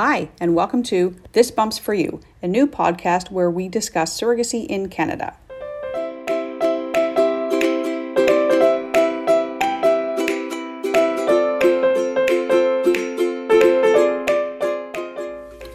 Hi, and welcome to This Bumps for You, a new podcast where we discuss surrogacy in Canada.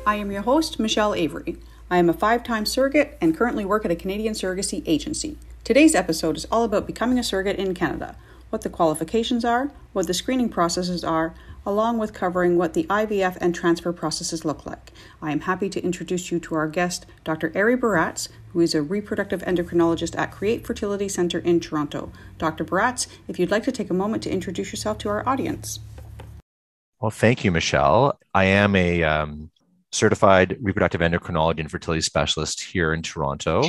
I am your host, Michelle Avery. I am a five time surrogate and currently work at a Canadian surrogacy agency. Today's episode is all about becoming a surrogate in Canada, what the qualifications are, what the screening processes are, along with covering what the IVF and transfer processes look like. I am happy to introduce you to our guest, Dr. Ari Baratz, who is a reproductive endocrinologist at Create Fertility Centre in Toronto. Dr. Baratz, if you'd like to take a moment to introduce yourself to our audience. Well, thank you, Michelle. I am a um, certified reproductive endocrinology and fertility specialist here in Toronto.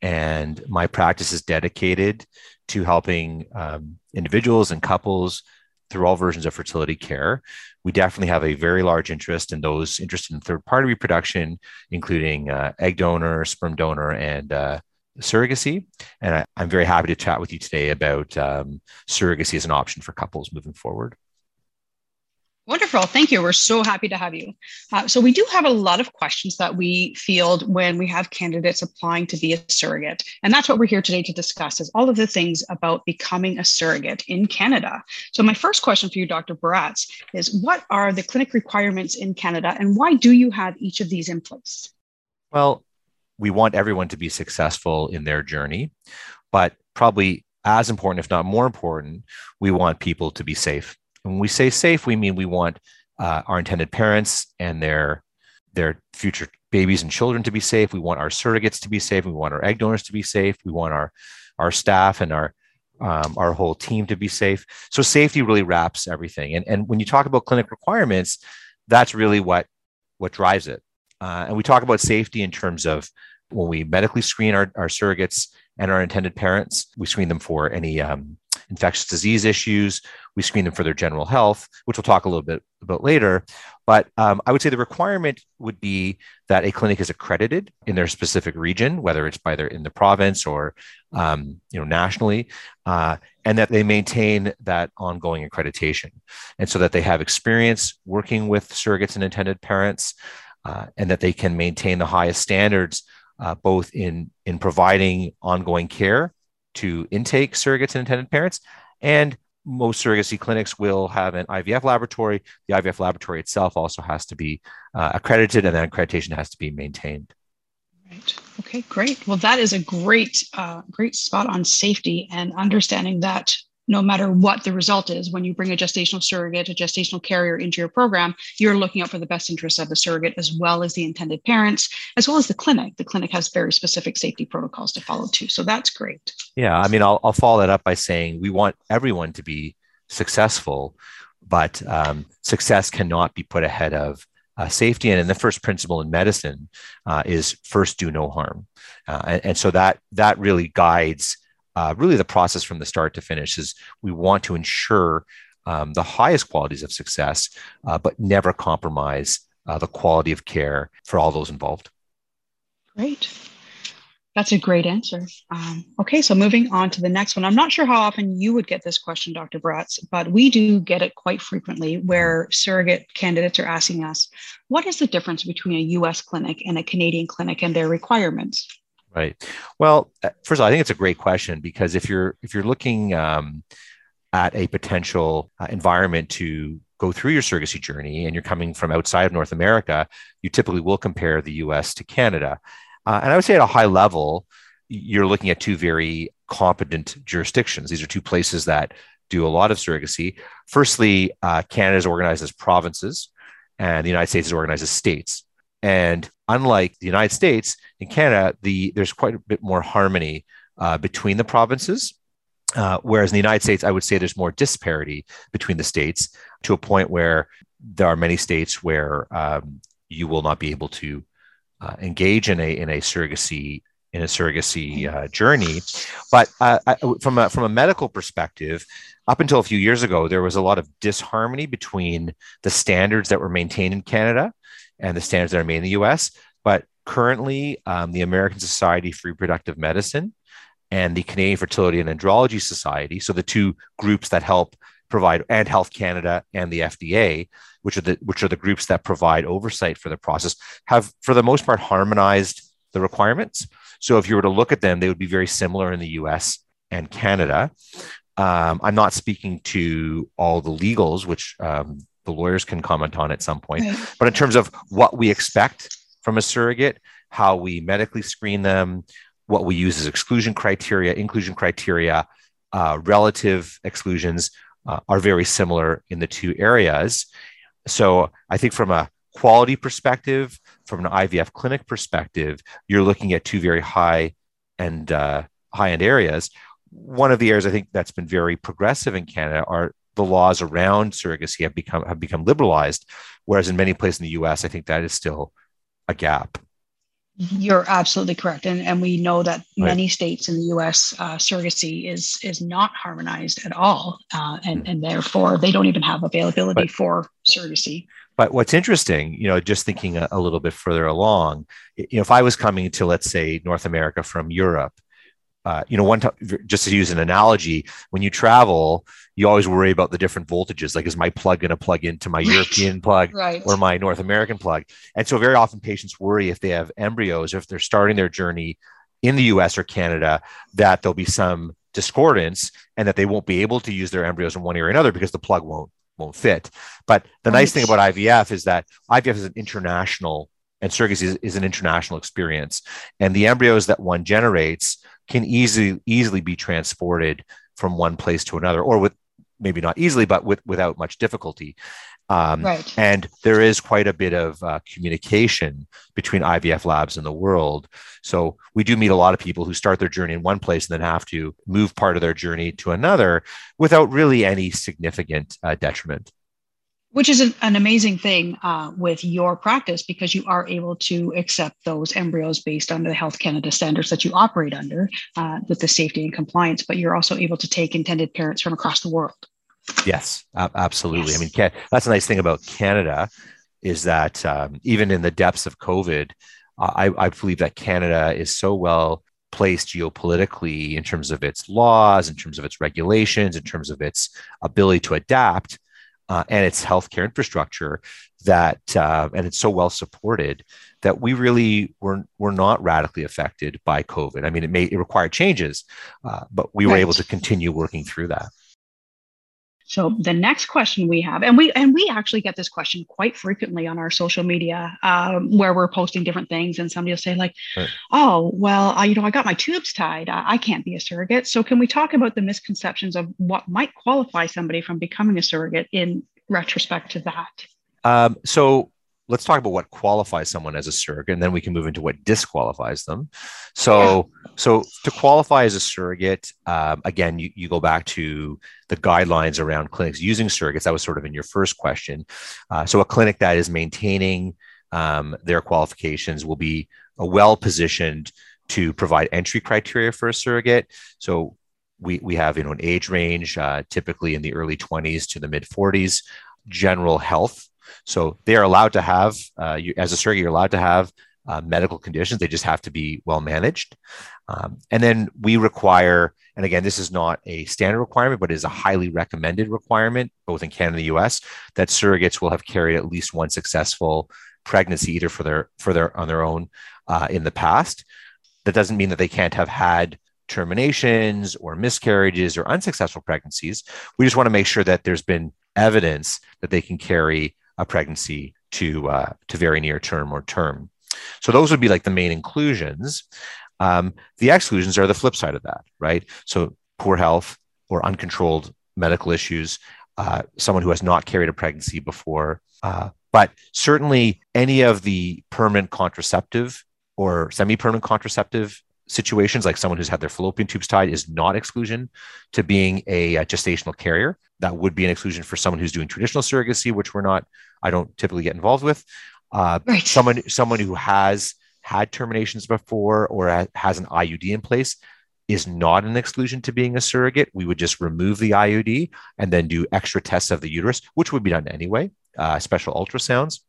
And my practice is dedicated to helping um, individuals and couples through all versions of fertility care. We definitely have a very large interest in those interested in third party reproduction, including uh, egg donor, sperm donor, and uh, surrogacy. And I, am very happy to chat with you today about um, surrogacy as an option for couples moving forward. Wonderful. Thank you. We're so happy to have you. Uh, so, we do have a lot of questions that we field when we have candidates applying to be a surrogate. And that's what we're here today to discuss is all of the things about becoming a surrogate in Canada. So, my first question for you, Dr. Baratz, is what are the clinic requirements in Canada and why do you have each of these in place? Well, we want everyone to be successful in their journey, but probably as important, if not more important, we want people to be safe when we say safe, we mean we want uh, our intended parents and their their future babies and children to be safe. We want our surrogates to be safe. We want our egg donors to be safe. We want our our staff and our um, our whole team to be safe. So safety really wraps everything. And and when you talk about clinic requirements, that's really what what drives it. Uh, and we talk about safety in terms of when we medically screen our, our surrogates and our intended parents, we screen them for any um, infectious disease issues. We screen them for their general health, which we'll talk a little bit about later. But um, I would say the requirement would be that a clinic is accredited in their specific region, whether it's by their in the province or um, you know nationally, uh, and that they maintain that ongoing accreditation, and so that they have experience working with surrogates and intended parents, uh, and that they can maintain the highest standards uh, both in in providing ongoing care to intake surrogates and intended parents. And most surrogacy clinics will have an IVF laboratory. The IVF laboratory itself also has to be uh, accredited, and that accreditation has to be maintained. Right. Okay. Great. Well, that is a great, uh, great spot on safety and understanding that no matter what the result is, when you bring a gestational surrogate, a gestational carrier into your program, you're looking out for the best interests of the surrogate as well as the intended parents, as well as the clinic. The clinic has very specific safety protocols to follow too. So that's great. Yeah. I mean, I'll, I'll follow that up by saying we want everyone to be successful, but um, success cannot be put ahead of uh, safety. And, and the first principle in medicine uh, is first do no harm. Uh, and, and, so that that really guides uh, really the process from the start to finish is we want to ensure um, the highest qualities of success, uh, but never compromise uh, the quality of care for all those involved. Great. That's a great answer. Um, okay, so moving on to the next one. I'm not sure how often you would get this question, Dr. Baratz, but we do get it quite frequently where surrogate candidates are asking us, what is the difference between a US clinic and a Canadian clinic and their requirements? Right. Well, uh, first of all, I think it's a great question because if you're if you're looking um, at a potential uh, environment to go through your surrogacy journey and you're coming from outside of North America, you typically will compare the U.S. to Canada, uh, and I would say at a high level, you're looking at two very competent jurisdictions. These are two places that do a lot of surrogacy. Firstly, uh, Canada is organized as provinces, and the United States is organized as states. And unlike the United States, in Canada, the there's quite a bit more harmony uh, between the provinces. Uh, whereas in the United States, I would say there's more disparity between the states to a point where there are many states where um, you will not be able to uh, engage in a in a surrogacy in a surrogacy uh, journey. But uh, I, from a from a medical perspective, up until a few years ago, there was a lot of disharmony between the standards that were maintained in Canada and the standards that are made in the US. But currently, um, the American Society for Reproductive Medicine and the Canadian Fertility and Andrology Society, so the two groups that help provide and Health Canada and the FDA, which are the which are the groups that provide oversight for the process, have for the most part harmonized the requirements. So if you were to look at them, they would be very similar in the U.S. and Canada. Um, I'm not speaking to all the legals, which um, the lawyers can comment on at some point, right. but in terms of what we expect from a surrogate, how we medically screen them, what we use as exclusion criteria, inclusion criteria, uh, relative exclusions uh, are very similar in the two areas. So I think from a quality perspective, from an IVF clinic perspective, you're looking at two very high and uh, high end areas. One of the areas I think that's been very progressive in Canada are the laws around surrogacy have become have become liberalized, whereas in many places in the U.S., I think that is still a gap. You're absolutely correct, and and we know that right. many states in the U.S. Uh, surrogacy is is not harmonized at all, uh, and and therefore they don't even have availability but, for surrogacy. But what's interesting, you know, just thinking a, a little bit further along, you know, if I was coming to let's say North America from Europe, uh, you know, one time, just to use an analogy, when you travel, you always worry about the different voltages. Like, is my plug going to plug into my European plug right. or my North American plug? And so, very often, patients worry if they have embryos, or if they're starting their journey in the US or Canada, that there'll be some discordance and that they won't be able to use their embryos in one area or another because the plug won't won't fit. But the right. nice thing about IVF is that IVF is an international and surrogacy is, is, an international experience. And the embryos that one generates can easily easily be transported from one place to another, or with maybe not easily, but with without much difficulty. Um, right. And there is quite a bit of uh, communication between IVF labs in the world. So we do meet a lot of people who start their journey in one place and then have to move part of their journey to another without really any significant uh, detriment which is an, an amazing thing uh, with your practice because you are able to accept those embryos based on the Health Canada standards that you operate under uh, with the safety and compliance, but you're also able to take intended parents from across the world. Yes, absolutely. Yes. I mean, that's a nice thing about Canada is that um, even in the depths of COVID, uh, I, I believe that Canada is so well placed geopolitically in terms of its laws, in terms of its regulations, in terms of its ability to adapt uh, and its healthcare infrastructure that uh, and it's so well supported that we really were were not radically affected by COVID. I mean, it may it required changes, uh, but we were able to continue working through that. So the next question we have, and we and we actually get this question quite frequently on our social media, um, where we're posting different things, and somebody will say like, right. "Oh, well, I, you know, I got my tubes tied. I, I, can't be a surrogate." So can we talk about the misconceptions of what might qualify somebody from becoming a surrogate in retrospect to that? Um, so let's talk about what qualifies someone as a surrogate, and then we can move into what disqualifies them. So, yeah. so to qualify as a surrogate, um, again, you, you go back to the guidelines around clinics using surrogates. That was sort of in your first question. Uh, so, a clinic that is maintaining um, their qualifications will be well positioned to provide entry criteria for a surrogate. So, we, we have you know an age range, uh, typically in the early 20s to the mid 40s, general health so they are allowed to have, uh, you, as a surrogate, you're allowed to have uh, medical conditions. They just have to be well managed. Um, and then we require, and again, this is not a standard requirement, but is a highly recommended requirement, both in Canada and the US, that surrogates will have carried at least one successful pregnancy, either for their for their on their own uh, in the past. That doesn't mean that they can't have had terminations or miscarriages or unsuccessful pregnancies. We just want to make sure that there's been evidence that they can carry a pregnancy to uh, to very near term or term. So those would be like the main inclusions. Um, the exclusions are the flip side of that, right? So poor health or uncontrolled medical issues, uh, someone who has not carried a pregnancy before, uh, but certainly any of the permanent contraceptive or semi-permanent contraceptive situations, like someone who's had their fallopian tubes tied, is not exclusion to being a, a, gestational carrier. That would be an exclusion for someone who's doing traditional surrogacy, which we're not. I don't typically get involved with. Uh, right. Someone someone who has had terminations before or has an IUD in place is not an exclusion to being a surrogate. We would just remove the IUD and then do extra tests of the uterus, which would be done anyway, uh, special ultrasounds.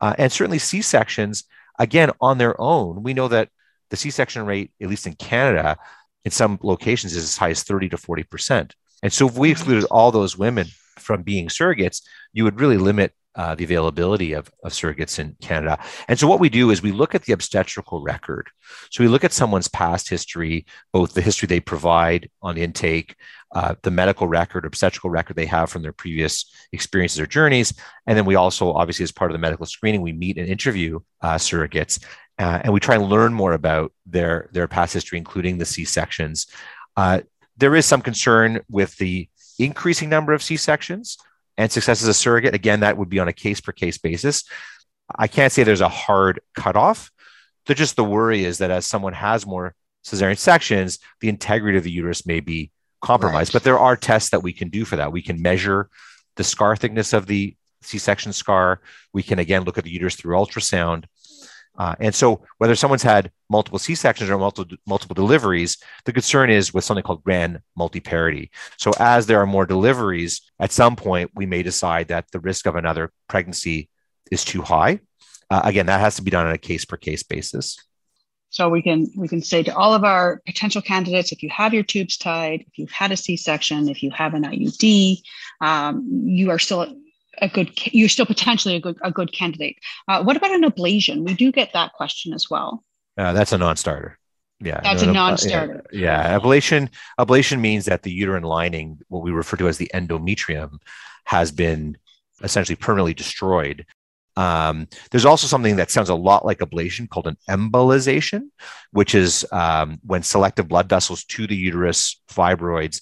Uh, and certainly C sections, again, on their own, we know that the C section rate, at least in Canada, in some locations is as high as 30 to 40%. And so if we excluded all those women from being surrogates, you would really limit uh, the availability of, of surrogates in Canada. And so what we do is we look at the obstetrical record. So we look at someone's past history, both the history they provide on intake, uh, the medical record, obstetrical record they have from their previous experiences or journeys. And then we also, obviously, as part of the medical screening, we meet and interview uh, surrogates. Uh, and we try and learn more about their, their past history, including the C sections. Uh, there is some concern with the increasing number of C sections and success as a surrogate. Again, that would be on a case per case basis. I can't say there's a hard cutoff. The just the worry is that as someone has more cesarean sections, the integrity of the uterus may be compromised. Right. But there are tests that we can do for that. We can measure the scar thickness of the C-section scar. We can again look at the uterus through ultrasound. Uh, and so, whether someone's had multiple C sections or multiple, multiple deliveries, the concern is with something called grand multiparity. So, as there are more deliveries, at some point, we may decide that the risk of another pregnancy is too high. Uh, again, that has to be done on a case per case basis. So we can we can say to all of our potential candidates, if you have your tubes tied, if you've had a C-section, if you have an IUD, um, you are still a good you're still potentially a good a good candidate. Uh, what about an ablation? We do get that question as well. Uh, that's a non-starter. Yeah, that's no, a non-starter. Yeah, yeah, ablation ablation means that the uterine lining, what we refer to as the endometrium, has been essentially permanently destroyed. Um, there's also something that sounds a lot like ablation called an embolization, which is um, when selective blood vessels to the uterus fibroids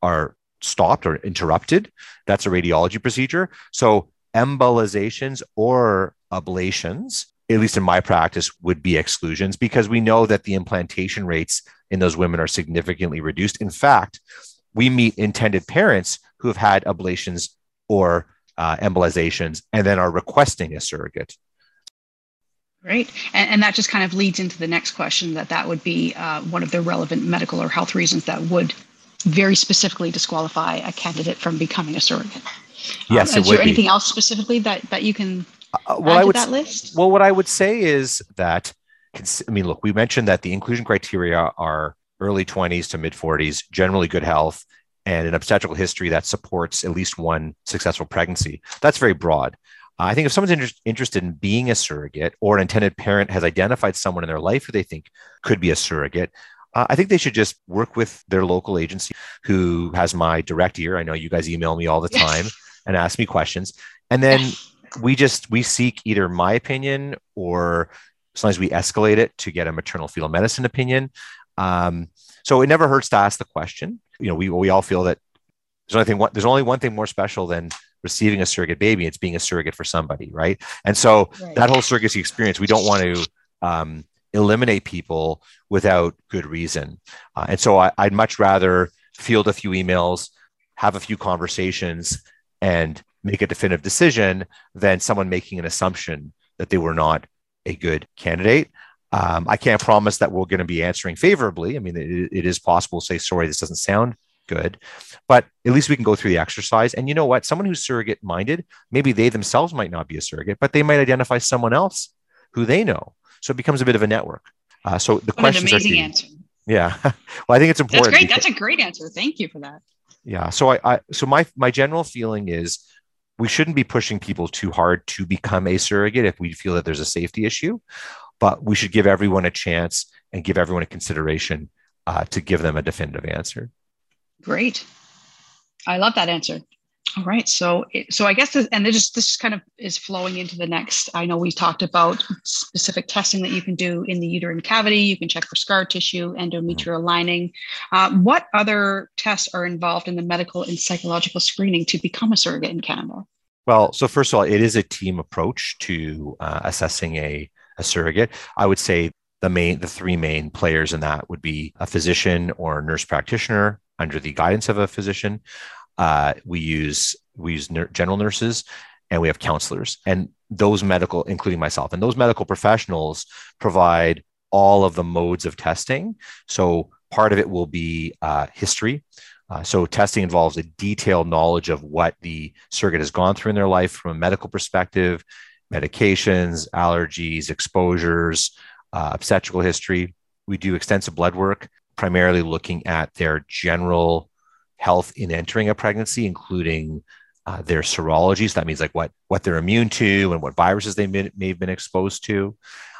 are stopped or interrupted. That's a radiology procedure. So embolizations or ablations, at least in my practice, would be exclusions because we know that the implantation rates in those women are significantly reduced. In fact, we meet intended parents who have had ablations or uh, embolizations and then are requesting a surrogate. Right. And, and, that just kind of leads into the next question that that would be uh, one of the relevant medical or health reasons that would very specifically disqualify a candidate from becoming a surrogate. Yes, um, is there anything be. else specifically that that you can uh, well, add I would, to that list? Well, what I would say is that I mean, look, we mentioned that the inclusion criteria are early 20s to mid 40s, generally good health, and an obstetrical history that supports at least one successful pregnancy. That's very broad. Uh, I think if someone's inter- interested in being a surrogate or an intended parent has identified someone in their life who they think could be a surrogate, uh, I think they should just work with their local agency who has my direct ear. I know you guys email me all the time and ask me questions. And then we just we seek either my opinion or sometimes we escalate it to get a maternal fetal medicine opinion. Um, so it never hurts to ask the question. You know, we we all feel that there's only thing there's only one thing more special than receiving a surrogate baby. It's being a surrogate for somebody, right? And so right. that whole surrogacy experience, we don't want to um, eliminate people without good reason. Uh, and so I, I'd much rather field a few emails, have a few conversations, and make a definitive decision than someone making an assumption that they were not a good candidate. Um, I can't promise that we're going to be answering favorably. I mean, it, it is possible to say, sorry, this doesn't sound good, but at least we can go through the exercise. And you know what? Someone who's surrogate minded, maybe they themselves might not be a surrogate, but they might identify someone else who they know so it becomes a bit of a network. Uh, so the question is amazing answer. Yeah. well, I think it's important. That's great. Because, That's a great answer. Thank you for that. Yeah. So I, I so my my general feeling is we shouldn't be pushing people too hard to become a surrogate if we feel that there's a safety issue, but we should give everyone a chance and give everyone a consideration uh, to give them a definitive answer. Great. I love that answer. All right. So, so I guess, this, and this this kind of is flowing into the next. I know we talked about specific testing that you can do in the uterine cavity. You can check for scar tissue, endometrial lining. Uh, what other tests are involved in the medical and psychological screening to become a surrogate in Canada? Well, so first of all, it is a team approach to uh, assessing a, a surrogate. I would say the main, the three main players in that would be a physician or nurse practitioner under the guidance of a physician. Uh, we use we use ner- general nurses and we have counselors. And those medical including myself and those medical professionals provide all of the modes of testing. So part of it will be uh, history. Uh, so testing involves a detailed knowledge of what the surrogate has gone through in their life from a medical perspective medications allergies exposures uh, obstetrical history. We do extensive blood work primarily looking at their general health in entering a pregnancy, including uh, their serologies. That means like what what they're immune to and what viruses they may, may have been exposed to.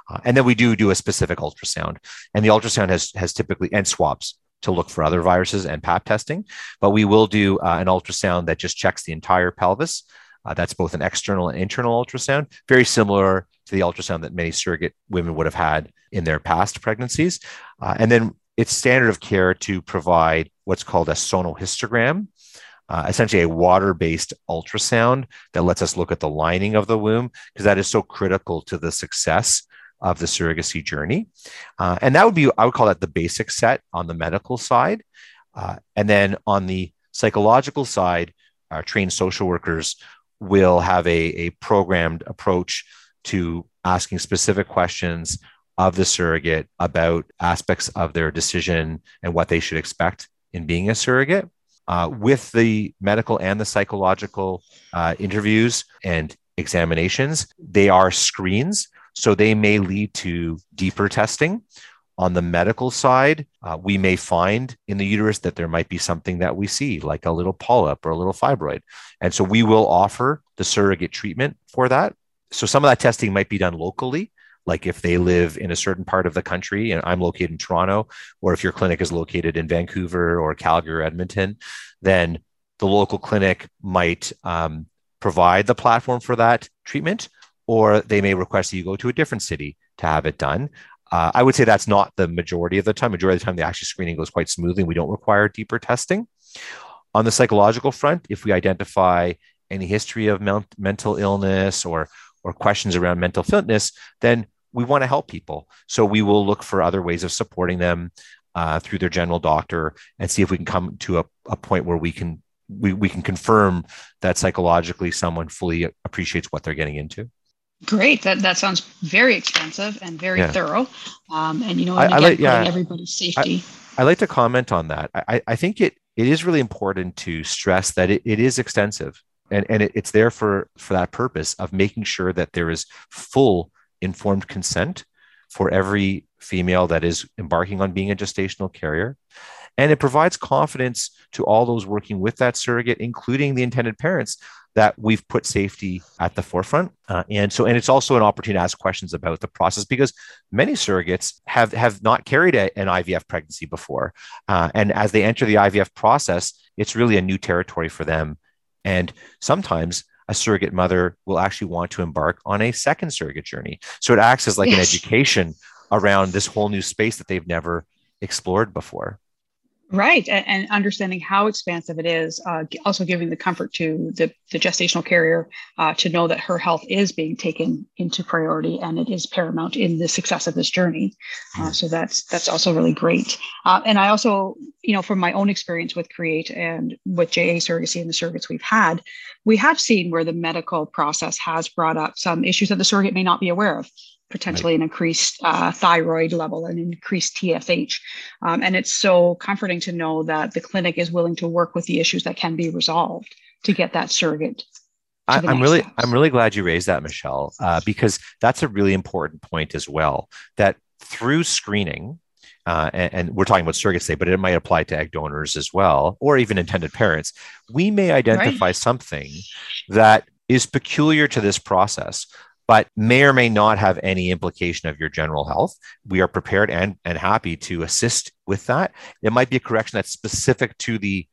Uh, and then we do do a specific ultrasound, and the ultrasound has has typically and swabs to look for other viruses and pap testing. But we will do uh, an ultrasound that just checks the entire pelvis. Uh, that's both an external and internal ultrasound, very similar to the ultrasound that many surrogate women would have had in their past pregnancies. Uh, and then it's standard of care to provide what's called a sonohysterogram, uh, essentially a water based ultrasound that lets us look at the lining of the womb, because that is so critical to the success of the surrogacy journey. Uh, and that would be, I would call that the basic set on the medical side. Uh, and then on the psychological side, our trained social workers will have a, a programmed approach to asking specific questions of the surrogate about aspects of their decision and what they should expect in being a surrogate. Uh, with the medical and the psychological uh, interviews and examinations, they are screens. So they may lead to deeper testing. On the medical side, uh, we may find in the uterus that there might be something that we see, like a little polyp or a little fibroid. And so we will offer the surrogate treatment for that. So some of that testing might be done locally, like if they live in a certain part of the country and I'm located in Toronto, or if your clinic is located in Vancouver or Calgary or Edmonton, then the local clinic might um, provide the platform for that treatment, or they may request that you go to a different city to have it done. Uh, I would say that's not the majority of the time. Majority of the time, the actual screening goes quite smoothly. We don't require deeper testing. On the psychological front, if we identify any history of mental illness or or questions around mental fitness, then we want to help people. So we will look for other ways of supporting them uh, through their general doctor and see if we can come to a, a point where we can we, we can confirm that psychologically someone fully appreciates what they're getting into. Great. That that sounds very expensive and very yeah. thorough. Um, and you know, and I, again, I like, yeah, everybody's safety. I, I, like to comment on that. I, I think it it is really important to stress that it, it is extensive and, and it, it's there for for that purpose of making sure that there is full informed consent for every female that is embarking on being a gestational carrier. And it provides confidence to all those working with that surrogate including the intended parents that we've put safety at the forefront. Uh, and so and it's also an opportunity to ask questions about the process because many surrogates have have not carried a, an ivf pregnancy before. Uh, and as they enter the ivf process it's really a new territory for them. And sometimes a surrogate mother will actually want to embark on a second surrogate journey. So it acts as like yes. an education around this whole new space that they've never explored before. Right. And, and, understanding how expansive it is, uh, also giving the comfort to the, the gestational carrier uh, to know that her health is being taken into priority and it is paramount in the success of this journey. Uh, hmm. so that's that's also really great. Uh, and I also, you know, from my own experience with Create and with JA surrogacy and the surrogates we've had, we have seen where the medical process has brought up some issues that the surrogate may not be aware of potentially right. an increased uh, thyroid level and increased TSH. Um, and it's so comforting to know that the clinic is willing to work with the issues that can be resolved to get that surrogate. I, am really. I'm really glad you raised that, Michelle, uh, because that's a really important point as well. That through screening, uh, and, and, we're talking about surrogates today, but it might apply to egg donors as well, or even intended parents. We may identify right. something that is peculiar to this process but may or may not have any implication of your general health. We are prepared and, and happy to assist with that. It might be a correction that's specific to the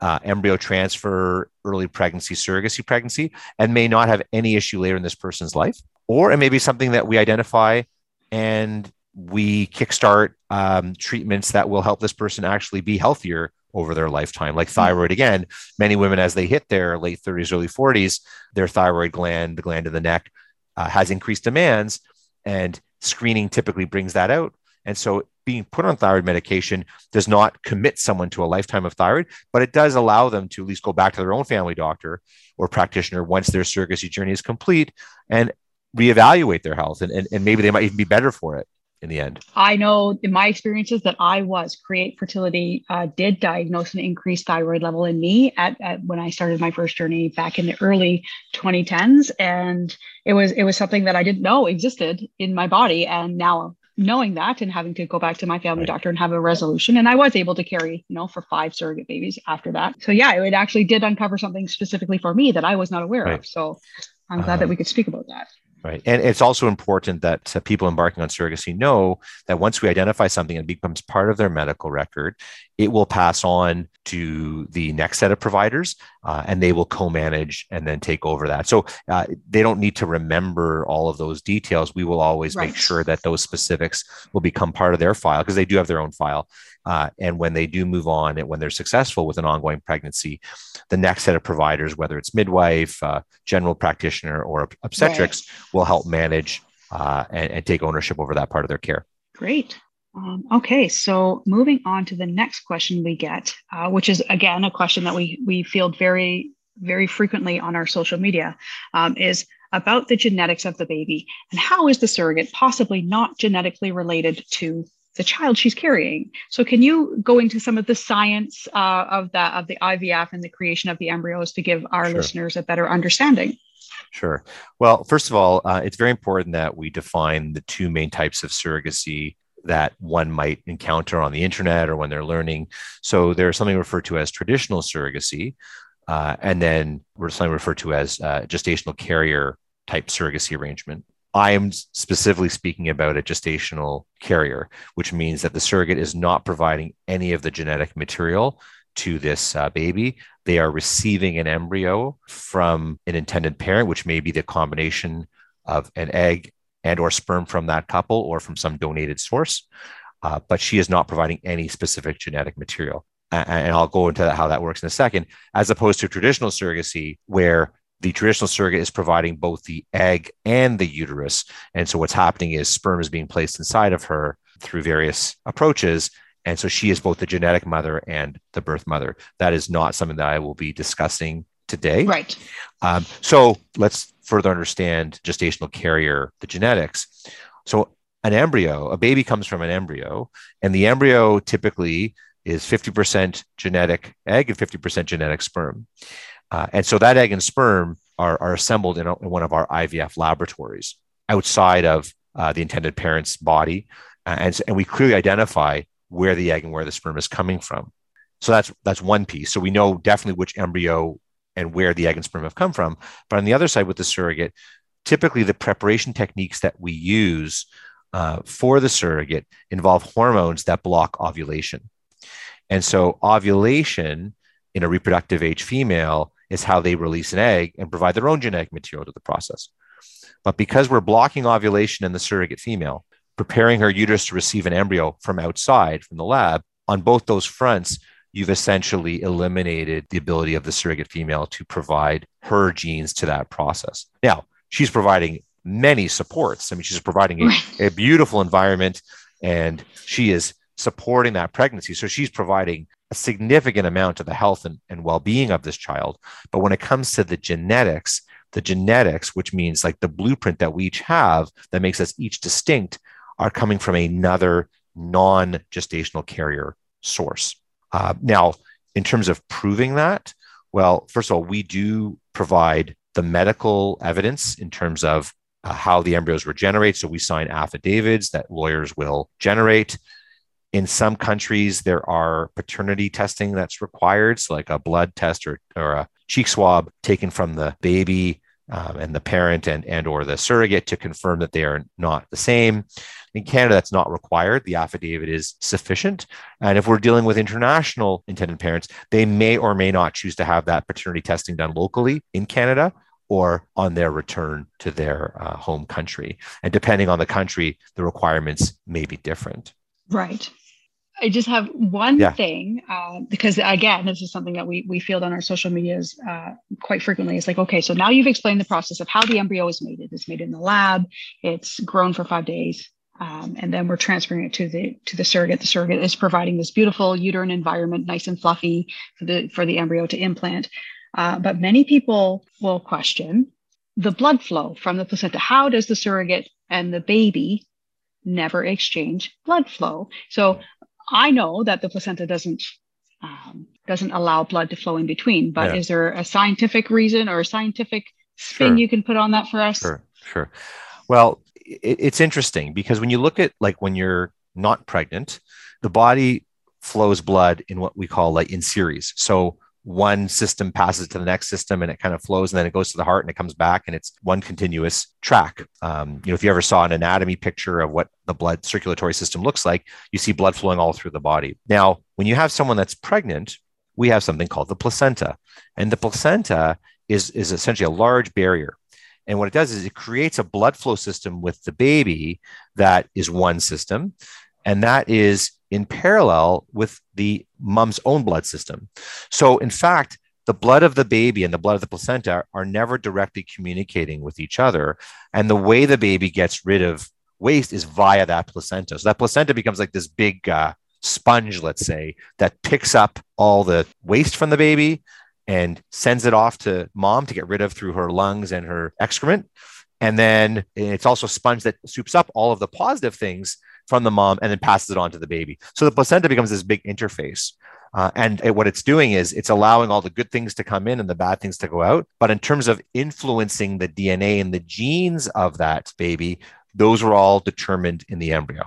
uh, embryo transfer, early pregnancy, surrogacy pregnancy, and may not have any issue later in this person's life. Or it may be something that we identify and we kickstart um, treatments that will help this person actually be healthier over their lifetime. Like thyroid, again, many women, as they hit their late 30s, early 40s, their thyroid gland, the gland in the neck, uh, has increased demands, and screening typically brings that out. And so being put on thyroid medication does not commit someone to a lifetime of thyroid, but it does allow them to at least go back to their own family doctor or practitioner once their surrogacy journey is complete and reevaluate their health. And, and, and maybe they might even be better for it in the end? I know in my experiences that I was Create Fertility uh, did diagnose an increased thyroid level in me at, at, when I started my first journey back in the early 2010s, and it was it was something that I didn't know existed in my body, and now knowing that and having to go back to my family right. doctor and have a resolution. And I was able to carry, you know, for five surrogate babies after that. So yeah, it actually did uncover something specifically for me that I was not aware right. of. So I'm glad that uh-huh. we could speak about that. Right. And it's also important that people embarking on surrogacy know that once we identify something and becomes part of their medical record, it will pass on to the next set of providers uh, and they will co-manage and then take over that. So uh, they don't need to remember all of those details. We will always right. make sure that those specifics will become part of their file because they do have their own file. Uh, and when they do move on and when they're successful with an ongoing pregnancy the next set of providers whether it's midwife uh, general practitioner or obstetrics right. will help manage uh, and, and take ownership over that part of their care. Great um, okay, so moving on to the next question we get, uh, which is again a question that we we field very very frequently on our social media, um, is about the genetics of the baby and how is the surrogate possibly not genetically related to the child she's carrying. So, can you go into some of the science uh, of that of the IVF and the creation of the embryos to give our sure. listeners a better understanding? Sure. Well, first of all, uh, it's very important that we define the two main types of surrogacy that one might encounter on the internet or when they're learning. So there's something referred to as traditional surrogacy, uh, and then something referred to as uh, gestational carrier type surrogacy arrangement. I am specifically speaking about a gestational carrier, which means that the surrogate is not providing any of the genetic material to this uh, baby. They are receiving an embryo from an intended parent, which may be the combination of an egg and or sperm from that couple or from some donated source. Uh, but she is not providing any specific genetic material. And, and I'll go into how that works in a second, as opposed to traditional surrogacy, where the traditional surrogate is providing both the egg and the uterus. And so what's happening is sperm is being placed inside of her through various approaches. And so she is both the genetic mother and the birth mother. That is not something that I will be discussing today. Right. Um, so let's further understand gestational carrier, the genetics. So an embryo, a baby comes from an embryo, and the embryo typically is 50% genetic egg and 50% genetic sperm. Uh, and so that egg and sperm are, are assembled in, a, in one of our IVF laboratories outside of uh, the intended parent's body. Uh, and, and we clearly identify where the egg and where the sperm is coming from. So that's that's one piece. So we know definitely which embryo and where the egg and sperm have come from. But on the other side with the surrogate, typically the preparation techniques that we use uh, for the surrogate involve hormones that block ovulation. And so ovulation in a reproductive age female is how they release an egg and provide their own genetic material to the process. But because we're blocking ovulation in the surrogate female, preparing her uterus to receive an embryo from outside, from the lab, on both those fronts, you've essentially eliminated the ability of the surrogate female to provide her genes to that process. Now, she's providing many supports. I mean, she's providing a, a beautiful environment and she is supporting that pregnancy. So she's providing a significant amount of the health and, and well being of this child. But when it comes to the genetics, the genetics, which means like the blueprint that we each have that makes us each distinct, are coming from another non gestational carrier source. Uh, now, in terms of proving that, well, first of all, we do provide the medical evidence in terms of uh, how the embryos were generated. So we sign affidavits that lawyers will generate. In some countries, there are paternity testing that's required, so like a blood test or, or a cheek swab taken from the baby um, and the parent and and or the surrogate to confirm that they are not the same. In Canada, that's not required. The affidavit is sufficient. And if we're dealing with international intended parents, they may or may not choose to have that paternity testing done locally in Canada or on their return to their uh, home country. And depending on the country, the requirements may be different. Right. I just have one yeah. thing uh, because again, this is something that we we field on our social medias uh, quite frequently. It's like, okay, so now you've explained the process of how the embryo is made. It is made in the lab. It's grown for five days, um, and then we're transferring it to the to the surrogate. The surrogate is providing this beautiful uterine environment, nice and fluffy for the for the embryo to implant. Uh, but many people will question the blood flow from the placenta. How does the surrogate and the baby never exchange blood flow? So I know that the placenta doesn't um, doesn't allow blood to flow in between, but yeah. is there a scientific reason or a scientific spin sure. you can put on that for us? Sure, sure. Well, it, it's interesting because when you look at like when you're not pregnant, the body flows blood in what we call like in series. So one system passes to the next system and it kind of flows and then it goes to the heart and it comes back and it's one continuous track. Um, you know, if you ever saw an anatomy picture of what the blood circulatory system looks like, you see blood flowing all through the body. Now, when you have someone that's pregnant, we have something called the placenta. And the placenta is, is essentially a large barrier. And what it does is it creates a blood flow system with the baby that is one system. And that is in parallel with the mom's own blood system. So, in fact, the blood of the baby and the blood of the placenta are never directly communicating with each other. And the way the baby gets rid of waste is via that placenta. So, that placenta becomes like this big uh, sponge, let's say, that picks up all the waste from the baby and sends it off to mom to get rid of through her lungs and her excrement. And then it's also a sponge that soups up all of the positive things from the mom and then passes it on to the baby. So the placenta becomes this big interface. Uh, and it, what it's doing is it's allowing all the good things to come in and the bad things to go out. But in terms of influencing the DNA and the genes of that baby, those were all determined in the embryo.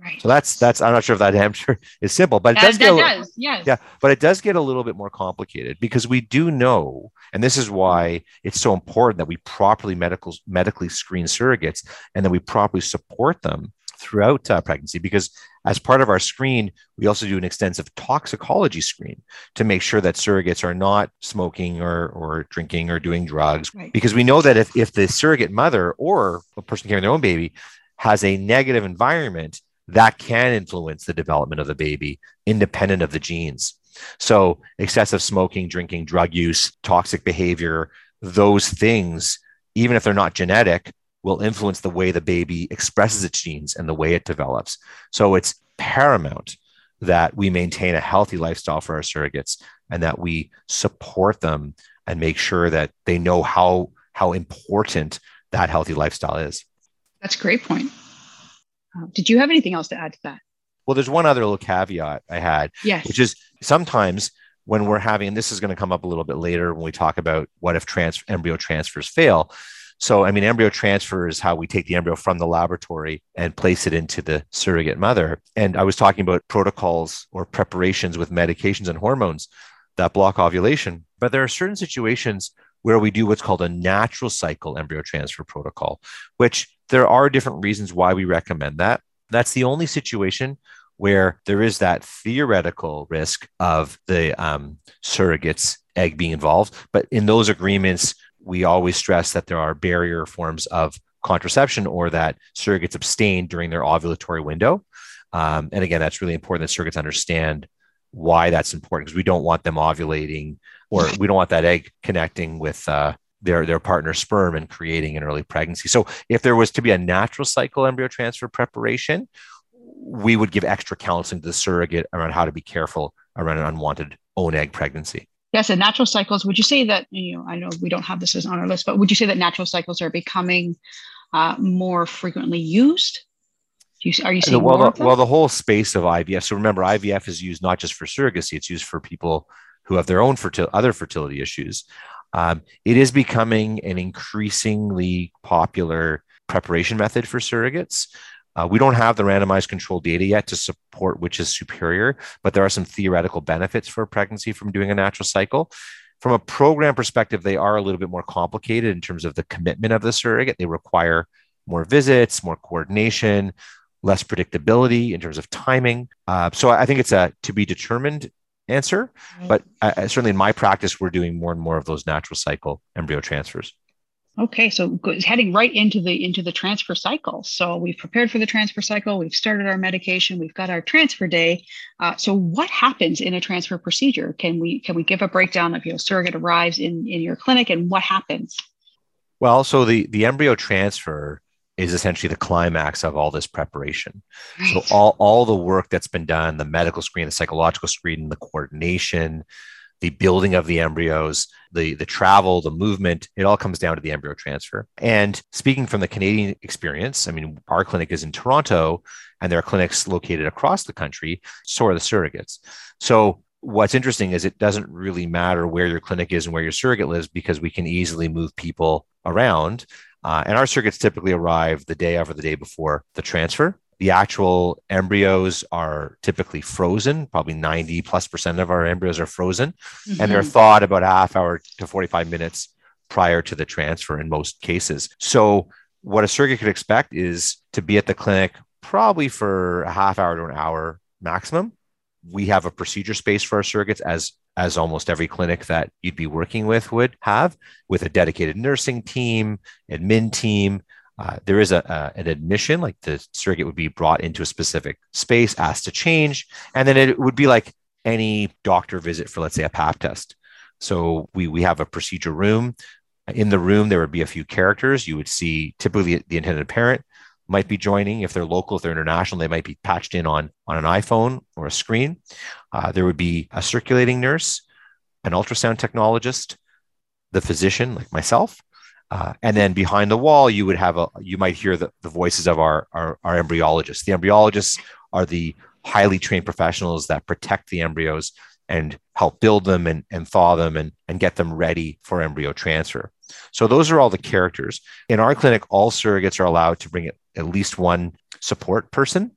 Right. So that's that's I'm not sure if that answer is simple, but it does get that does, yes. yeah, but it does get a little bit more complicated because we do know, and this is why it's so important that we properly medical medically screen surrogates and that we properly support them throughout uh, pregnancy because as part of our screen we also do an extensive toxicology screen to make sure that surrogates are not smoking or, or drinking or doing drugs right. because we know that if, if the surrogate mother or a person carrying their own baby has a negative environment that can influence the development of the baby independent of the genes so excessive smoking drinking drug use toxic behavior those things even if they're not genetic will influence the way the baby expresses its genes and the way it develops. So it's paramount that we maintain a healthy lifestyle for our surrogates and that we support them and make sure that they know how how important that healthy lifestyle is. That's a great point. Uh, did you have anything else to add to that? Well, there's one other little caveat I had, yes. which is sometimes when we're having, and this is going to come up a little bit later when we talk about what if trans- embryo transfers fail, so, I mean, embryo transfer is how we take the embryo from the laboratory and place it into the surrogate mother. And I was talking about protocols or preparations with medications and hormones that block ovulation. But there are certain situations where we do what's called a natural cycle embryo transfer protocol, which there are different reasons why we recommend that. That's the only situation where there is that theoretical risk of the um, surrogate's egg being involved. But in those agreements, we always stress that there are barrier forms of contraception or that surrogates abstain during their ovulatory window. Um, and again, that's really important that surrogates understand why that's important because we don't want them ovulating or we don't want that egg connecting with uh, their their partner sperm and creating an early pregnancy. So if there was to be a natural cycle embryo transfer preparation, we would give extra counseling to the surrogate around how to be careful around an unwanted own egg pregnancy. Yes, and natural cycles. Would you say that you know? I know we don't have this as on our list, but would you say that natural cycles are becoming uh, more frequently used? You, are you seeing well, more the, well, the whole space of IVF. So remember, IVF is used not just for surrogacy; it's used for people who have their own fertil- other fertility issues. Um, it is becoming an increasingly popular preparation method for surrogates. Uh, we don't have the randomized control data yet to support which is superior, but there are some theoretical benefits for pregnancy from doing a natural cycle. From a program perspective, they are a little bit more complicated in terms of the commitment of the surrogate. They require more visits, more coordination, less predictability in terms of timing. Uh, so I think it's a to be determined answer, but uh, certainly in my practice, we're doing more and more of those natural cycle embryo transfers. Okay, so heading right into the into the transfer cycle. So we've prepared for the transfer cycle. We've started our medication. We've got our transfer day. Uh, so what happens in a transfer procedure? Can we can we give a breakdown of you know surrogate arrives in in your clinic and what happens? Well, so the the embryo transfer is essentially the climax of all this preparation. Right. So all all the work that's been done, the medical screen, the psychological screen, the coordination, the building of the embryos, the, the travel, the movement, it all comes down to the embryo transfer. And speaking from the Canadian experience, I mean, our clinic is in Toronto and there are clinics located across the country, so are the surrogates. So what's interesting is it doesn't really matter where your clinic is and where your surrogate lives because we can easily move people around Uh, and our surrogates typically arrive the day or the day before the transfer. The actual embryos are typically frozen. Probably 90 plus percent of our embryos are frozen, mm-hmm. and they're mm-hmm. thawed about a half hour to 45 minutes prior to the transfer in most cases. So, what a surrogate could expect is to be at the clinic probably for a half hour to an hour maximum. We have a procedure space for our surrogates as as almost every clinic that you'd be working with would have, with a dedicated nursing team, admin team. Uh, there is a, a, an admission, like the surrogate would be brought into a specific space, asked to change, and then it would be like any doctor visit for, let's say, a pap test. So we we have a procedure room. In the room, there would be a few characters. You would see typically the intended parent might be joining. If they're local, if they're international, they might be patched in on, on an iPhone or a screen. Uh, there would be a circulating nurse, an ultrasound technologist, the physician, like myself. Uh, and then behind the wall, you would have a, you might hear the, the voices of our, our, our embryologists. The embryologists are the highly trained professionals that protect the embryos and help build them and, and thaw them and, and get them ready for embryo transfer. So those are all the characters. In our clinic, all surrogates are allowed to bring at least one support person.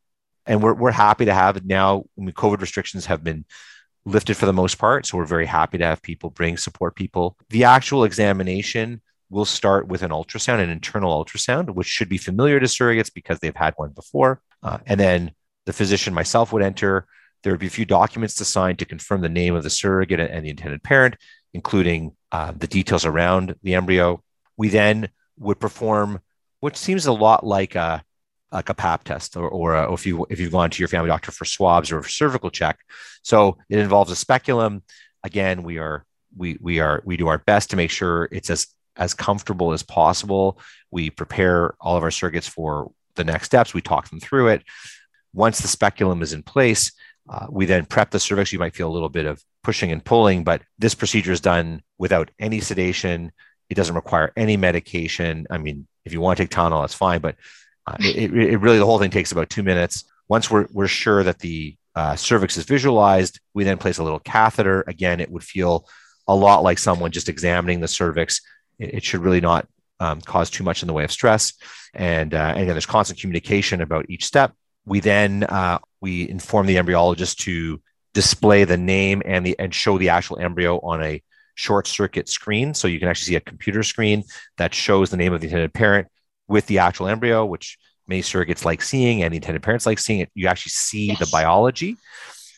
And we're, we're happy to have it now. I mean, COVID restrictions have been lifted for the most part. So we're very happy to have people bring support people. The actual examination will start with an ultrasound, an internal ultrasound, which should be familiar to surrogates because they've had one before. Uh, and then the physician myself would enter. There would be a few documents to sign to confirm the name of the surrogate and the intended parent, including uh, the details around the embryo. We then would perform what seems a lot like a like a pap test or, or, a, or, if you if you've gone to your family doctor for swabs or a cervical check so it involves a speculum again we are we we are we do our best to make sure it's as as comfortable as possible we prepare all of our surrogates for the next steps we talk them through it once the speculum is in place uh, we then prep the cervix you might feel a little bit of pushing and pulling but this procedure is done without any sedation it doesn't require any medication i mean if you want to take Tylenol, that's fine. But uh, it, it, really, the whole thing takes about two minutes. Once we're, we're sure that the uh, cervix is visualized, we then place a little catheter. Again, it would feel a lot like someone just examining the cervix. It, should really not um, cause too much in the way of stress. And, uh, and again, there's constant communication about each step. We then uh, we inform the embryologist to display the name and the and show the actual embryo on a short circuit screen. So you can actually see a computer screen that shows the name of the intended parent with the actual embryo, which many surrogates like seeing and the intended parents like seeing it. You actually see yes. the biology.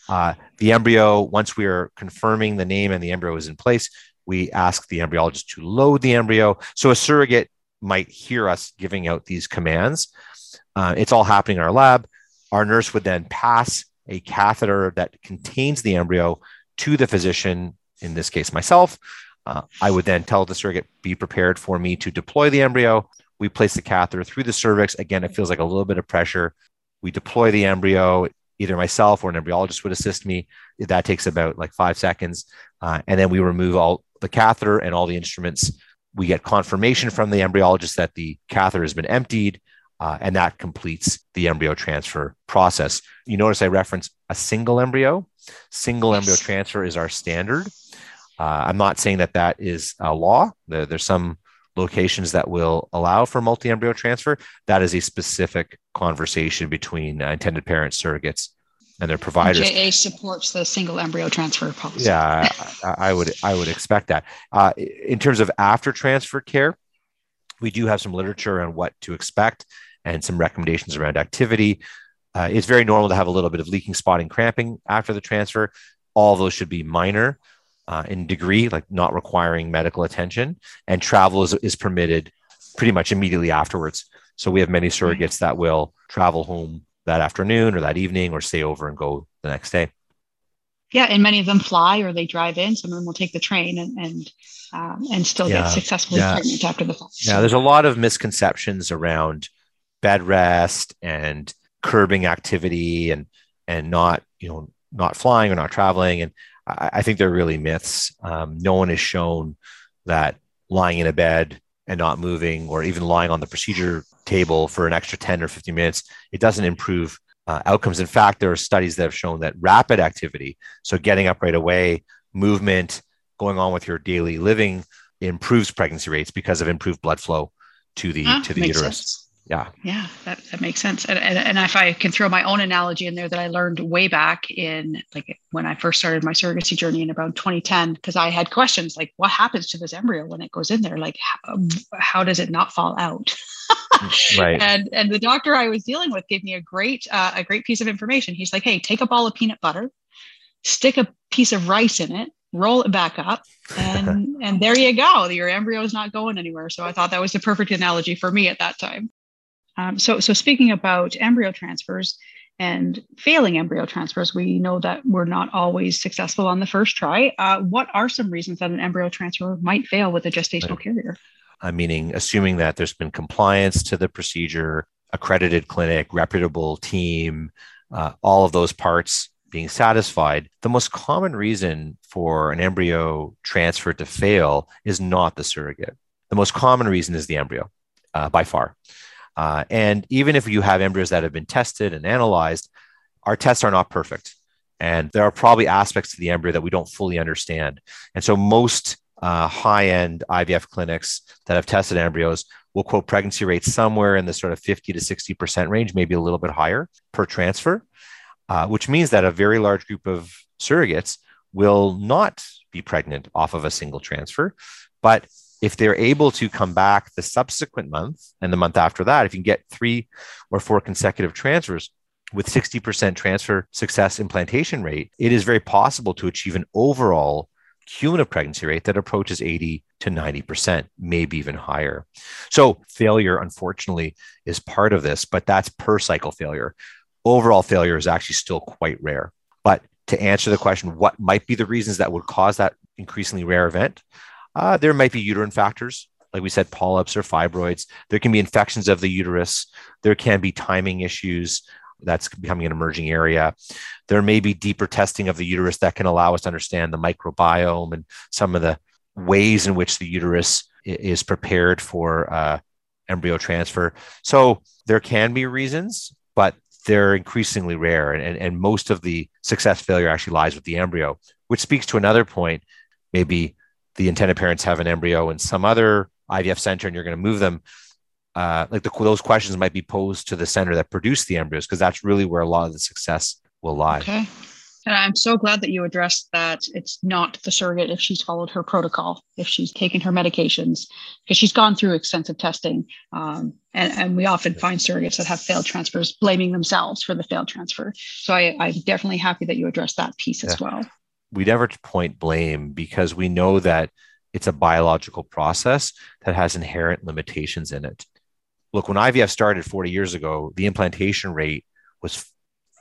Uh, the embryo, once we are confirming the name and the embryo is in place, we ask the embryologist to load the embryo. So a surrogate might hear us giving out these commands. Uh, it's all happening in our lab. Our nurse would then pass a catheter that contains the embryo to the physician in this case myself. Uh, I would then tell the surrogate, be prepared for me to deploy the embryo. We place the catheter through the cervix. Again, it feels like a little bit of pressure. We deploy the embryo. Either myself or an embryologist would assist me. That takes about like five seconds. Uh, and then we remove all the catheter and all the instruments. We get confirmation from the embryologist that the catheter has been emptied. Uh, and that completes the embryo transfer process. You notice I reference a single embryo. Single embryo transfer is our standard. Uh, I'm not saying that that is a law. There, there's some locations that will allow for multi embryo transfer. That is a specific conversation between uh, intended parents, surrogates, and their providers. JA supports the single embryo transfer policy. Yeah, I, I would I would expect that. Uh, in terms of after transfer care, we do have some literature on what to expect and some recommendations around activity. Uh, it's very normal to have a little bit of leaking, spotting, cramping after the transfer. All those should be minor uh, in degree, like not requiring medical attention, and travel is, is permitted pretty much immediately afterwards. So we have many mm-hmm. surrogates that will travel home that afternoon or that evening or stay over and go the next day. Yeah, and many of them fly or they drive in. Some of them will take the train and and um, and still yeah. get successfully yeah. pregnant after the flight. Yeah, there's a lot of misconceptions around bed rest and curbing activity and and not you know not flying or not traveling and I, I think they're really myths. Um, no one has shown that lying in a bed and not moving, or even lying on the procedure table for an extra 10 or 15 minutes, it doesn't improve uh, outcomes. In fact, there are studies that have shown that rapid activity, so getting up right away, movement, going on with your daily living, improves pregnancy rates because of improved blood flow to the to the uterus. Sense. Yeah. Yeah, that, that makes sense. And, and, and if I can throw my own analogy in there that I learned way back in like when I first started my surrogacy journey in about 2010, because I had questions like, what happens to this embryo when it goes in there? Like, how, how does it not fall out? right. And and the doctor I was dealing with gave me a great uh, a great piece of information. He's like, hey, take a ball of peanut butter, stick a piece of rice in it, roll it back up, and and there you go. Your embryo is not going anywhere. So I thought that was the perfect analogy for me at that time. Um, so, so speaking about embryo transfers and failing embryo transfers, we know that we're not always successful on the first try. Uh, what are some reasons that an embryo transfer might fail with a gestational carrier? Uh, meaning, assuming that there's been compliance to the procedure, accredited clinic, reputable team, uh, all of those parts being satisfied, the most common reason for an embryo transfer to fail is not the surrogate. The most common reason is the embryo uh, by far. Uh, and even if you have embryos that have been tested and analyzed, our tests are not perfect. And there are probably aspects to the embryo that we don't fully understand. And so most uh, high end IVF clinics that have tested embryos will quote pregnancy rates somewhere in the sort of 50 to 60% range, maybe a little bit higher per transfer, uh, which means that a very large group of surrogates will not be pregnant off of a single transfer. But if they're able to come back the subsequent month and the month after that, if you can get three or four consecutive transfers with 60% transfer success implantation rate, it is very possible to achieve an overall cumulative pregnancy rate that approaches 80 to 90%, maybe even higher. So, failure, unfortunately, is part of this, but that's per cycle failure. Overall failure is actually still quite rare. But to answer the question, what might be the reasons that would cause that increasingly rare event? Uh, there might be uterine factors, like we said, polyps or fibroids. There can be infections of the uterus. There can be timing issues. That's becoming an emerging area. There may be deeper testing of the uterus that can allow us to understand the microbiome and some of the ways in which the uterus is prepared for uh, embryo transfer. So there can be reasons, but they're increasingly rare. And, and most of the success failure actually lies with the embryo, which speaks to another point. Maybe the intended parents have an embryo in some other IVF center and you're going to move them, uh, like the, those questions might be posed to the center that produced the embryos because that's really where a lot of the success will lie. Okay. And I'm so glad that you addressed that it's not the surrogate if she's followed her protocol, if she's taken her medications, because she's gone through extensive testing. Um, and, and we often find surrogates that have failed transfers blaming themselves for the failed transfer. So I, I'm definitely happy that you addressed that piece yeah. as well we never point blame because we know that it's a biological process that has inherent limitations in it. Look, when IVF started 40 years ago, the implantation rate was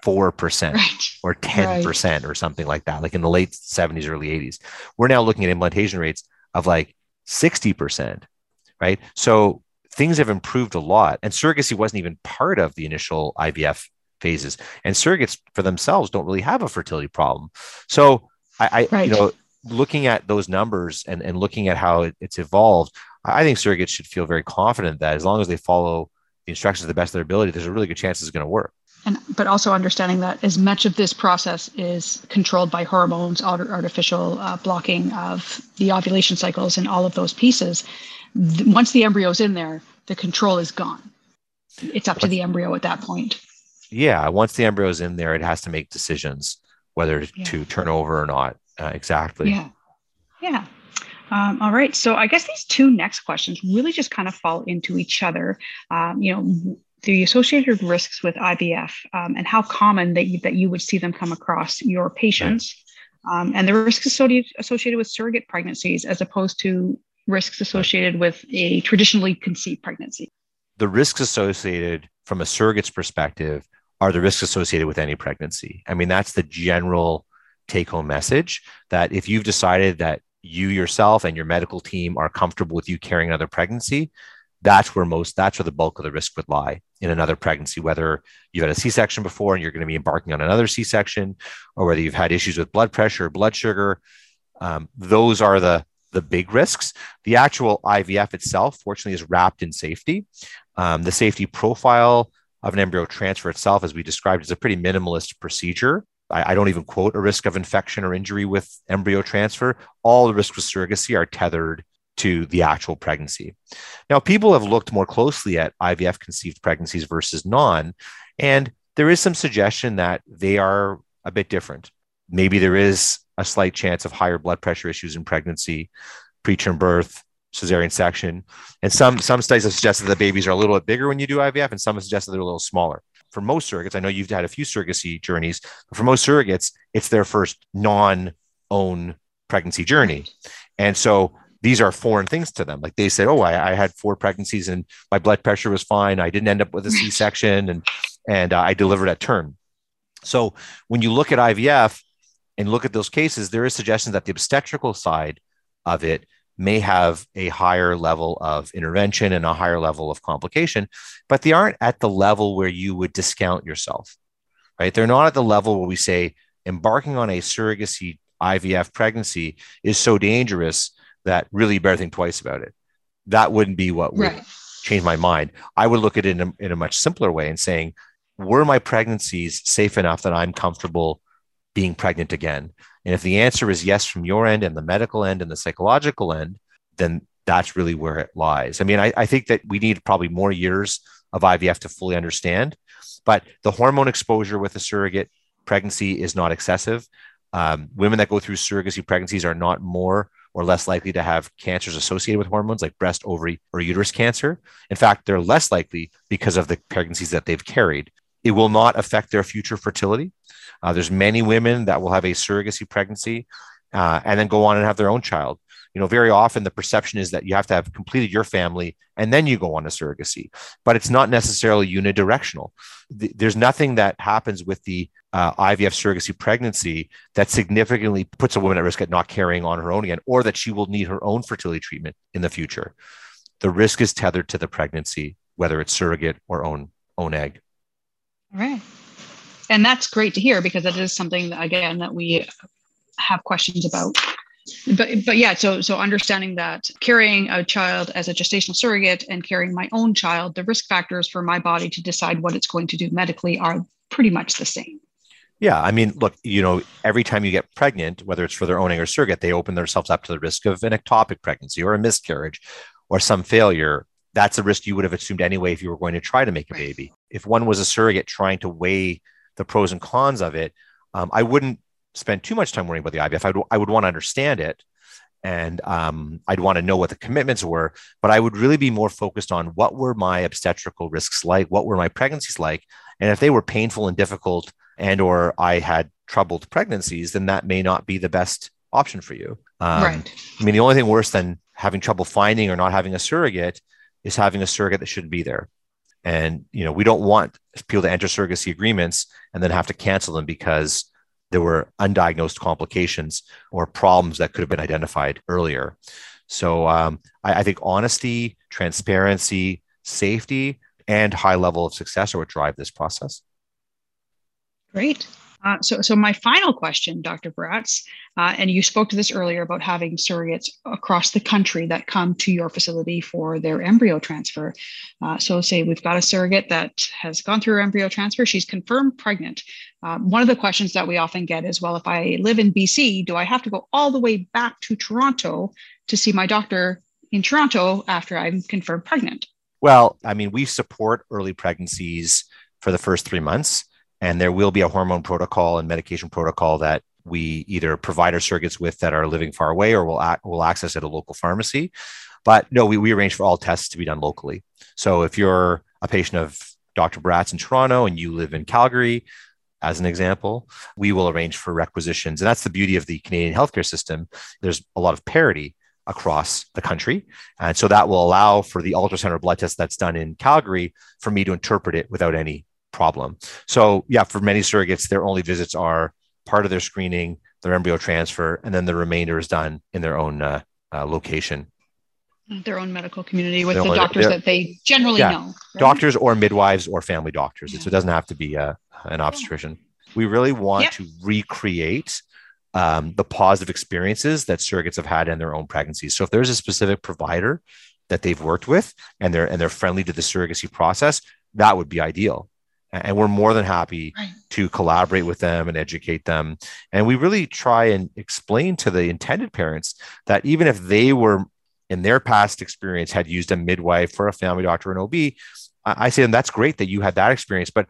4% right. or 10% right. or something like that, like in the late 70s, early 80s. We're now looking at implantation rates of like 60%, right? So things have improved a lot. And surrogacy wasn't even part of the initial IVF phases. And surrogates for themselves don't really have a fertility problem. So I, I right. you know, looking at those numbers and, and looking at how it, it's evolved, I think surrogates should feel very confident that as long as they follow the instructions to the best of their ability, there's a really good chance it's going to work. And but also understanding that as much of this process is controlled by hormones, artificial uh, blocking of the ovulation cycles, and all of those pieces. Th- once the embryo's in there, the control is gone. It's up to the embryo at that point. Yeah, once the embryo's in there, it has to make decisions whether yeah. to turn over or not. Uh, exactly. Yeah. Yeah. Um, all right. So I guess these two next questions really just kind of fall into each other. Um, you know, the associated risks with IVF um, and how common that you, that you would see them come across your patients, um, and the risks associated associated with surrogate pregnancies as opposed to risks associated with a traditionally conceived pregnancy. The risks associated from a surrogate's perspective are the risks associated with any pregnancy. I mean, that's the general take home message that if you've decided that you yourself and your medical team are comfortable with you carrying another pregnancy, that's where most that's where the bulk of the risk would lie in another pregnancy whether you've had a c-section before and you're going to be embarking on another c-section or whether you've had issues with blood pressure or blood sugar. Um, those are the the big risks. The actual ivf itself fortunately is wrapped in safety. Um, the safety profile of an embryo transfer itself, as we described, is a pretty minimalist procedure. I, I, don't even quote a risk of infection or injury with embryo transfer. All the risks with surrogacy are tethered to the actual pregnancy. Now, people have looked more closely at IVF conceived pregnancies versus non, and there is some suggestion that they are a bit different. Maybe there is a slight chance of higher blood pressure issues in pregnancy, preterm birth, cesarean section. And some some studies have suggested that the babies are a little bit bigger when you do IVF, and some have suggested they're a little smaller. For most surrogates, I know you've had a few surrogacy journeys, but for most surrogates, it's their first non-own pregnancy journey. And so these are foreign things to them. Like they said, "Oh, I, I, had four pregnancies and my blood pressure was fine. I didn't end up with a C-section, and and uh, I delivered at term." So when you look at IVF and look at those cases, there is suggestion that the obstetrical side of it may have a higher level of intervention and a higher level of complication, but they aren't at the level where you would discount yourself, right? They're not at the level where we say embarking on a surrogacy IVF pregnancy is so dangerous that really better think twice about it. That wouldn't be what would right. change my mind. I would look at it in a, in a much simpler way and saying, were my pregnancies safe enough that I'm comfortable being pregnant again? And if the answer is yes from your end and the medical end and the psychological end, then that's really where it lies. I mean, I, I think that we need probably more years of IVF to fully understand, but the hormone exposure with a surrogate pregnancy is not excessive. Um, women that go through surrogacy pregnancies are not more or less likely to have cancers associated with hormones like breast, ovary, or uterus cancer. In fact, they're less likely because of the pregnancies that they've carried. It will not affect their future fertility. Uh, there's many women that will have a surrogacy pregnancy uh, and then go on and have their own child. You know, very often the perception is that you have to have completed your family and then you go on to surrogacy, but it's not necessarily unidirectional. There's nothing that happens with the uh, IVF surrogacy pregnancy that significantly puts a woman at risk at not carrying on her own again, or that she will need her own fertility treatment in the future. The risk is tethered to the pregnancy, whether it's surrogate or own own egg. All right and that's great to hear because that is something that, again that we have questions about. But but yeah so so understanding that carrying a child as a gestational surrogate and carrying my own child the risk factors for my body to decide what it's going to do medically are pretty much the same. Yeah i mean look you know every time you get pregnant whether it's for their own egg or surrogate they open themselves up to the risk of an ectopic pregnancy or a miscarriage or some failure. That's a risk you would have assumed anyway if you were going to try to make a baby. If one was a surrogate trying to weigh the pros and cons of it, um, I wouldn't spend too much time worrying about the IVF. I would, I would want to understand it and um, I'd want to know what the commitments were, but I would really be more focused on what were my obstetrical risks like, what were my pregnancies like, and if they were painful and difficult, and or I had troubled pregnancies, then that may not be the best option for you. Um, right. I mean, the only thing worse than having trouble finding or not having a surrogate is having a surrogate that shouldn't be there. And you know, we don't want people to enter surrogacy agreements and then have to cancel them because there were undiagnosed complications or problems that could have been identified earlier. So um, I, I think honesty, transparency, safety, and high level of success are what drive this process. Great. Uh, so, so my final question, Dr. Bratz, uh, and you spoke to this earlier about having surrogates across the country that come to your facility for their embryo transfer. Uh, so, say we've got a surrogate that has gone through embryo transfer, she's confirmed pregnant. Uh, one of the questions that we often get is, well, if I live in BC, do I have to go all the way back to Toronto to see my doctor in Toronto after I'm confirmed pregnant? Well, I mean, we support early pregnancies for the first three months. And there will be a hormone protocol and medication protocol that we either provide our surrogates with that are living far away or will, will access at a local pharmacy. But no, we, we arrange for all tests to be done locally. So if you're a patient of Dr. Bratz in Toronto and you live in Calgary, as an example, we will arrange for requisitions. And that's the beauty of the Canadian healthcare system. There's a lot of parity across the country. And so that will allow for the ultrasound or blood test that's done in Calgary for me to interpret it without any problem. So, yeah, for many surrogates, their only visits are part of their screening, their embryo transfer, and then the remainder is done in their own uh, uh, location. Their own medical community with their the doctors that they generally yeah, know. Right? Doctors or midwives or family doctors. Yeah. So it doesn't have to be uh, an obstetrician. We really want yep. to recreate um, the positive experiences that surrogates have had in their own pregnancies. So if there's a specific provider that they've worked with and they're and they're friendly to the surrogacy process, that would be ideal and we're more than happy right. to collaborate with them and educate them and we really try and explain to the intended parents that even if they were in their past experience had used a midwife or a family doctor or an OB, I, say to them, that's great that you had that experience, but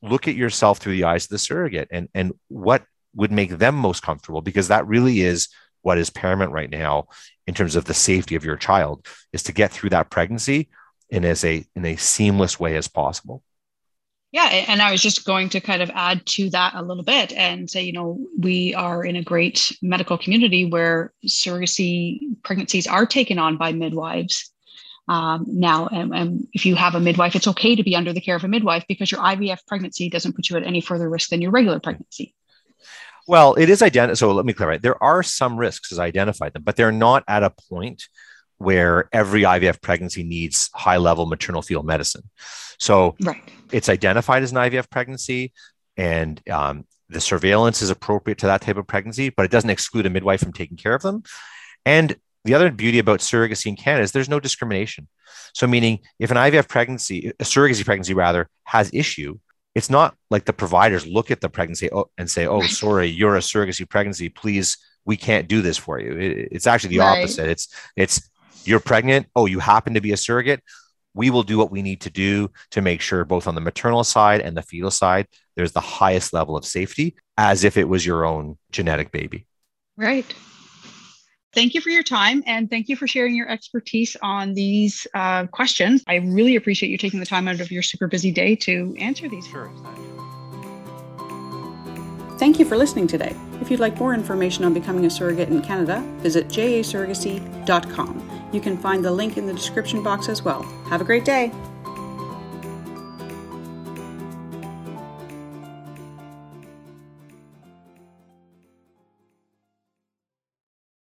look at yourself through the eyes of the surrogate and, and what would make them most comfortable because that really is what is paramount right now in terms of the safety of your child is to get through that pregnancy in as a in a seamless way as possible yeah and i was just going to kind of add to that a little bit and say you know we are in a great medical community where surrogacy pregnancies are taken on by midwives um, now and, and, if you have a midwife it's okay to be under the care of a midwife because your ivf pregnancy doesn't put you at any further risk than your regular pregnancy well, it is identified. So let me clarify. There are some risks as I identified them, but they're not at a point where every IVF pregnancy needs high level maternal fetal medicine. So right. it's identified as an IVF pregnancy, and um, the surveillance is appropriate to that type of pregnancy, but it doesn't exclude a midwife from taking care of them. And the other beauty about surrogacy in Canada is there's no discrimination. So, meaning if an IVF pregnancy, a surrogacy pregnancy rather, has issue, it's not like the providers look at the pregnancy and say, "Oh, sorry, you're a surrogacy pregnancy. Please, we can't do this for you." It's actually the right. opposite. It's it's you're pregnant. Oh, you happen to be a surrogate. We will do what we need to do to make sure, both on the maternal side and the fetal side, there's the highest level of safety, as if it was your own genetic baby. Right thank you for your time and thank you for sharing your expertise on these uh, questions. I really appreciate you taking the time out of your super busy day to answer these. Sure. Thank you for listening today. If you'd like more information on becoming a surrogate in Canada, visit jasurrogacy.com. You can find the link in the description box as well. Have a great day.